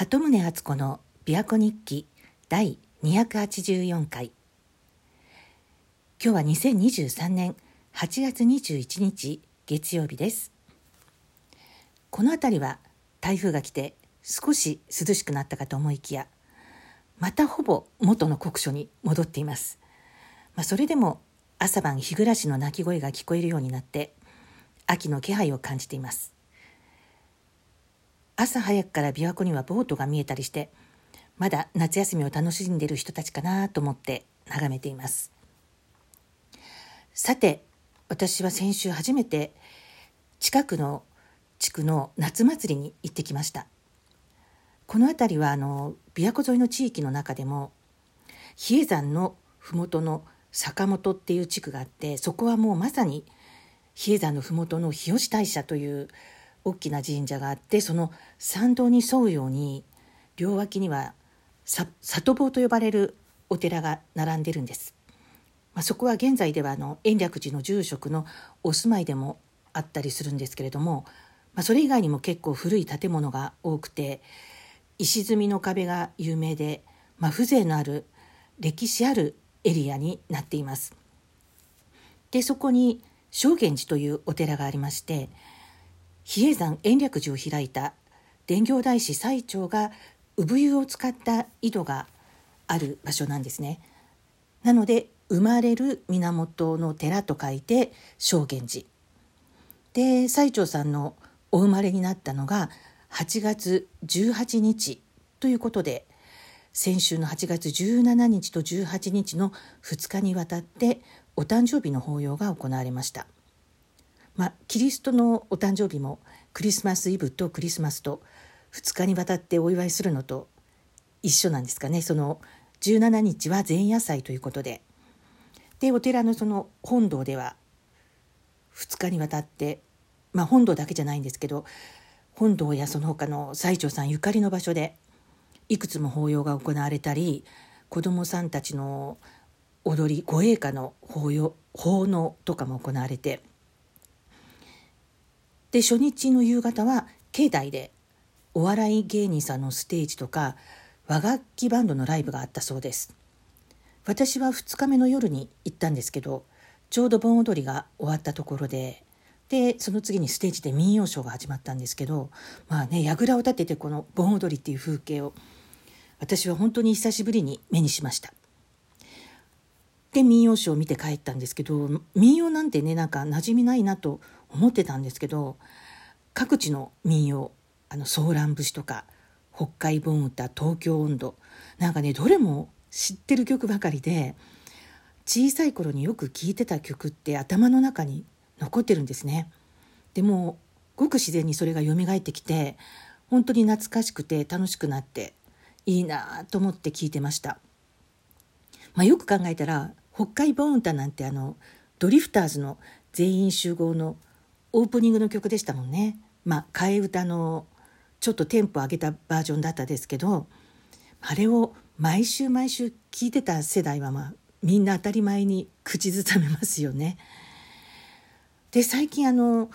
鳩宗敦子の琵琶湖日記第284回。今日は2023年8月21日月曜日です。この辺りは台風が来て少し涼しくなったかと思いきやまたほぼ元の酷暑に戻っています、まあ、それでも朝晩日暮らしの鳴き声が聞こえるようになって秋の気配を感じています。朝早くから琵琶湖にはボートが見えたりしてまだ夏休みを楽しんでいる人たちかなと思って眺めています。さて私は先週初めて近くの地区の夏祭りに行ってきました。この辺りはあの琵琶湖沿いの地域の中でも比叡山の麓の坂本っていう地区があってそこはもうまさに比叡山の麓の日吉大社という大きな神社があってその参道に沿うように両脇には里坊と呼ばれるお寺が並んでるんです。まあ、そこは現在ではあの延暦寺の住職のお住まいでもあったりするんですけれども、まあ、それ以外にも結構古い建物が多くて石積みの壁が有名で、まあ、風情のある歴史あるエリアになっています。でそこに正源寺というお寺がありまして比叡山延暦寺を開いた伝行大師最長が産湯を使った井戸がある場所なんですね。なので生まれる源の寺と書いて正源寺。で最長さんのお生まれになったのが8月18日ということで先週の8月17日と18日の2日にわたってお誕生日の法要が行われました。まあ、キリストのお誕生日もクリスマスイブとクリスマスと2日にわたってお祝いするのと一緒なんですかね。その17日は前夜祭ということで。でお寺のその本堂では2日にわたってまあ本堂だけじゃないんですけど本堂やその他の最澄さんゆかりの場所でいくつも法要が行われたり子どもさんたちの踊り護衛歌の法要奉納とかも行われてで初日の夕方は境内でお笑い芸人さんのステージとか和楽器バンドのライブがあったそうです私は2日目の夜に行ったんですけどちょうど盆踊りが終わったところででその次にステージで民謡ショーが始まったんですけどまあね櫓を立ててこの盆踊りっていう風景を私は本当に久しぶりに目にしました。で民謡ショーを見て帰ったんですけど民謡なんてねなんか馴染みないなと思ってたんですけど各地の民謡あのソーラン節とか北海盆歌東京温度なんかねどれも知ってる曲ばかりで小さい頃によく聴いてた曲って頭の中に残ってるんですね。でもごく自然にそれが蘇ってきて本当に懐かしくて楽しくなっていいなと思って聞いてました。まあ、よく考えたら北海盆歌なんてあのドリフターズの全員集合のオープニングの曲でしたもんね。まあ替え歌のちょっとテンポ上げたバージョンだったですけどあれを毎週毎週聞いてた世代はまあみんな当たり前に口ずさめますよね。で最近あの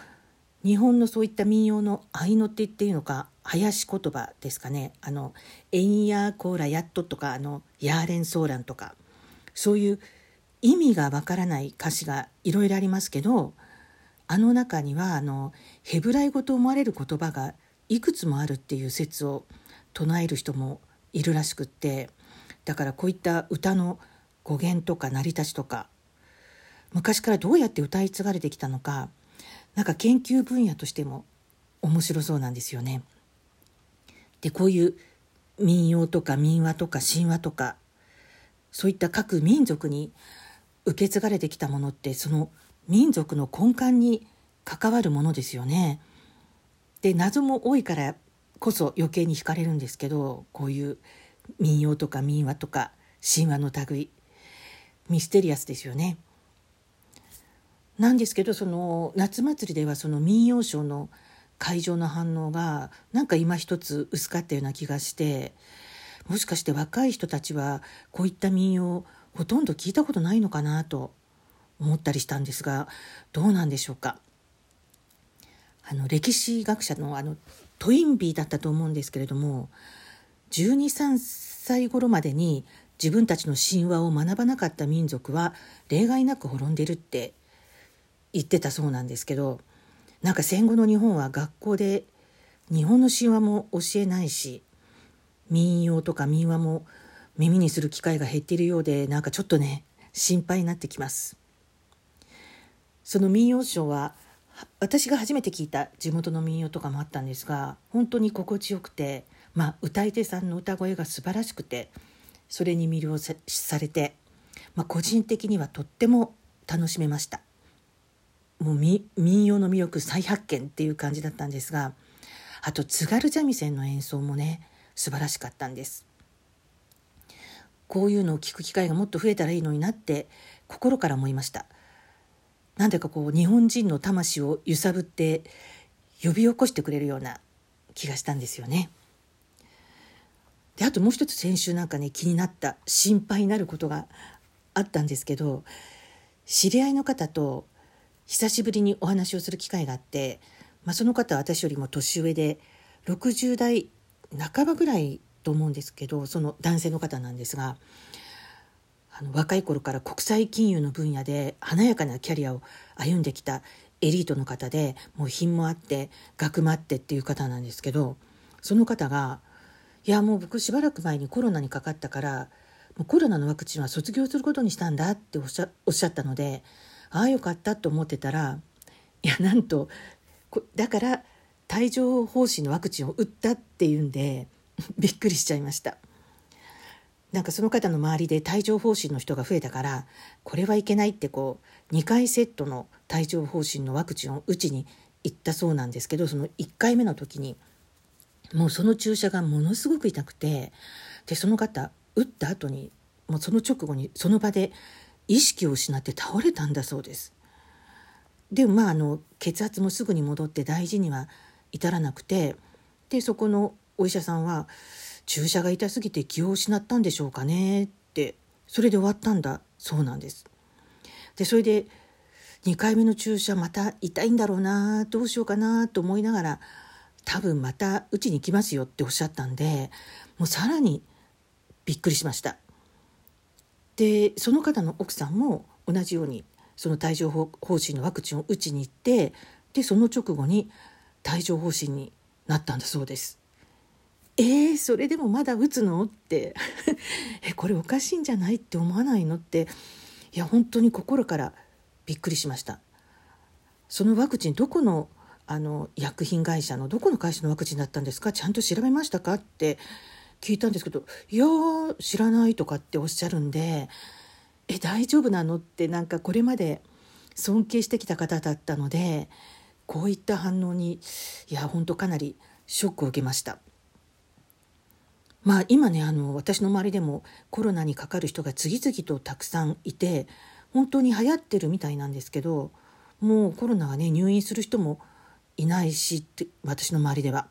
日本のそういった民謡の合いの手っていうのか林言葉ですかねあの「えんやこーらやっと」とかあの「やーれんそうらん」とかそういう意味がわからない歌詞がいろいろありますけどあの中にはあのヘブライ語と思われる言葉がいくつもあるっていう説を唱える人もいるらしくってだからこういった歌の語源とか成り立ちとか昔からどうやって歌い継がれてきたのかなんか研究分野としても面白そうなんですよね。でこういう民謡とか民話とか神話とかそういった各民族に受け継がれてきたものってその民族の根幹に関わるものですよね。で謎も多いからこそ余計に惹かれるんですけどこういう民謡とか民話とか神話の類ミステリアスですよね。なんですけどその夏祭りではその民謡ショーの会場の反応がなんか今一つ薄かったような気がしてもしかして若い人たちはこういった民謡ほとんど聞いたことないのかなと思ったりしたんですがどうなんでしょうか？あの歴史学者のあのトインビーだったと思うんですけれども123歳頃までに自分たちの神話を学ばなかった民族は例外なく滅んでるって言ってたそうなんですけどなんか戦後の日本は学校で日本の神話も教えないし民謡とか民話も耳にする機会が減っているようでなんかちょっとね心配になってきますその民謡賞は私が初めて聞いた地元の民謡とかもあったんですが本当に心地よくて、まあ、歌い手さんの歌声が素晴らしくてそれに魅了されて、まあ、個人的にはとっても楽しめました。もう民謡の魅力再発見っていう感じだったんですがあと津軽三味線の演奏もね素晴らしかったんです。こういうのを聞く機会がもっと増えたらいいのになって心から思いました。なんでかこう日本人の魂を揺さぶって呼び起こしてくれるような気がしたんですよね。であともう一つ先週なんかね気になった心配になることがあったんですけど知り合いの方と久しぶりにお話をする機会があって、まあ、その方は私よりも年上で60代半ばぐらいと思うんですけどその男性の方なんですがあの若い頃から国際金融の分野で華やかなキャリアを歩んできたエリートの方でもう品もあって学もあってっていう方なんですけどその方が「いやもう僕しばらく前にコロナにかかったからもうコロナのワクチンは卒業することにしたんだ」っておっしゃおっしゃったのでああよかったと思ってたらいやなんとだから帯状疱疹のワクチンを打ったっていうんでびっくりしちゃいました。なんかその方の周りで帯状疱疹の人が増えたからこれはいけないってこう2回セットの帯状疱疹のワクチンを打ちに行ったそうなんですけどその1回目の時にもうその注射がものすごく痛くてでその方打った後にもうその直後にその場で意識を失って倒れたんだそうです。でまああの血圧もすぐに戻って大事には至らなくてでそこのお医者さんは注射が痛すぎて気を失ったんでしょうかねってそれで終わったんだそうなんです。でそれで2回目の注射また痛いんだろうなどうしようかなと思いながら多分またうちに来ますよっておっしゃったんでもうさらにびっくりしました。でその方の奥さんも同じようにその帯状疱疹のワクチンを打ちに行ってでその直後に帯状疱疹になったんだそうです。えー、それでもまだ打つの？って。えこれおかしいんじゃないって思わないの？って。いや本当に心からびっくりしました。そのワクチンどこのあの薬品会社のどこの会社のワクチンだったんですか？ちゃんと調べましたか？って聞いたんですけど「いや知らない」とかっておっしゃるんで「え大丈夫なの?」ってなんかこれまで尊敬してきた方だったのでこういった反応にいや本当かなりショックを受けました。まあ今ねあの私の周りでもコロナにかかる人が次々とたくさんいて本当に流行ってるみたいなんですけどもうコロナがね入院する人もいないしって私の周りでは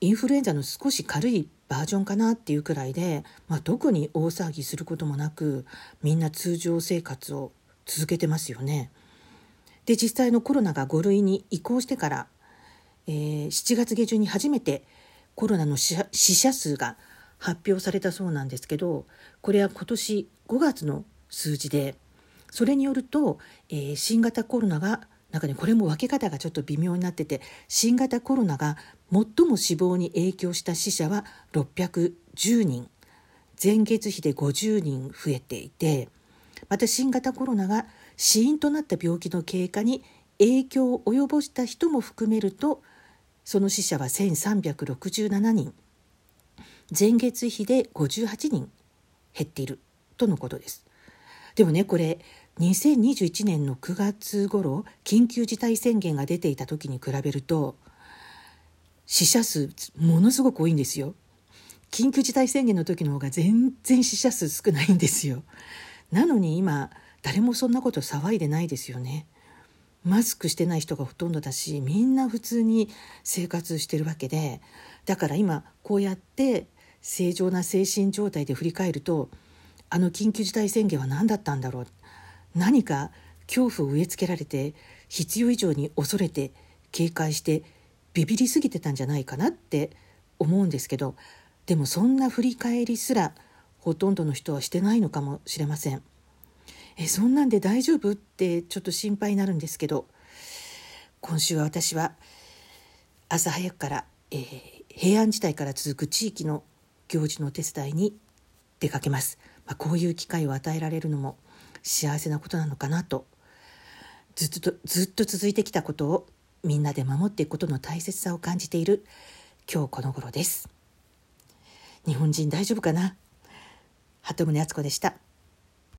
インフルエンザの少し軽いバージョンかなっていうくらいで、まあ、特に大騒ぎすることもなくみんな通常生活を続けてますよね。で実際のコロナが5類に移行してから、えー、7月下旬に初めてコロナの死者数が発表されたそうなんですけどこれは今年5月の数字でそれによると、えー、新型コロナがなんかねこれも分け方がちょっと微妙になってて新型コロナが最も死亡に影響した死者は610人。前月比で50人増えていてまた新型コロナが死因となった病気の経過に影響を及ぼした人も含めるとその死者は1367人。前月比で58人減っているとのことです。でもねこれ2021年の9月頃緊急事態宣言が出ていた時に比べると死者数ものすごく多いんですよ。緊急事態宣言の時の方が全然死者数少ないんですよ。なのに今誰もそんなこと騒いでないですよね。マスクしてない人がほとんどだしみんな普通に生活してるわけでだから今こうやって正常な精神状態で振り返るとあの緊急事態宣言は何だったんだろう。何か恐怖を植え付けられて必要以上に恐れて警戒してビビりすぎてたんじゃないかなって思うんですけどでもそんな振り返りすらほとんどの人はしてないのかもしれません。えそんなんで大丈夫？ってちょっと心配になるんですけど今週は私は朝早くから、えー、平安時代から続く地域の行事のお手伝いに出かけます、まあ、こういう機会を与えられるのも幸せなことなのかなと。ずっとずっと続いてきたことをみんなで守っていくことの大切さを感じている今日この頃です。日本人大丈夫かな？鳩宗敦子でした。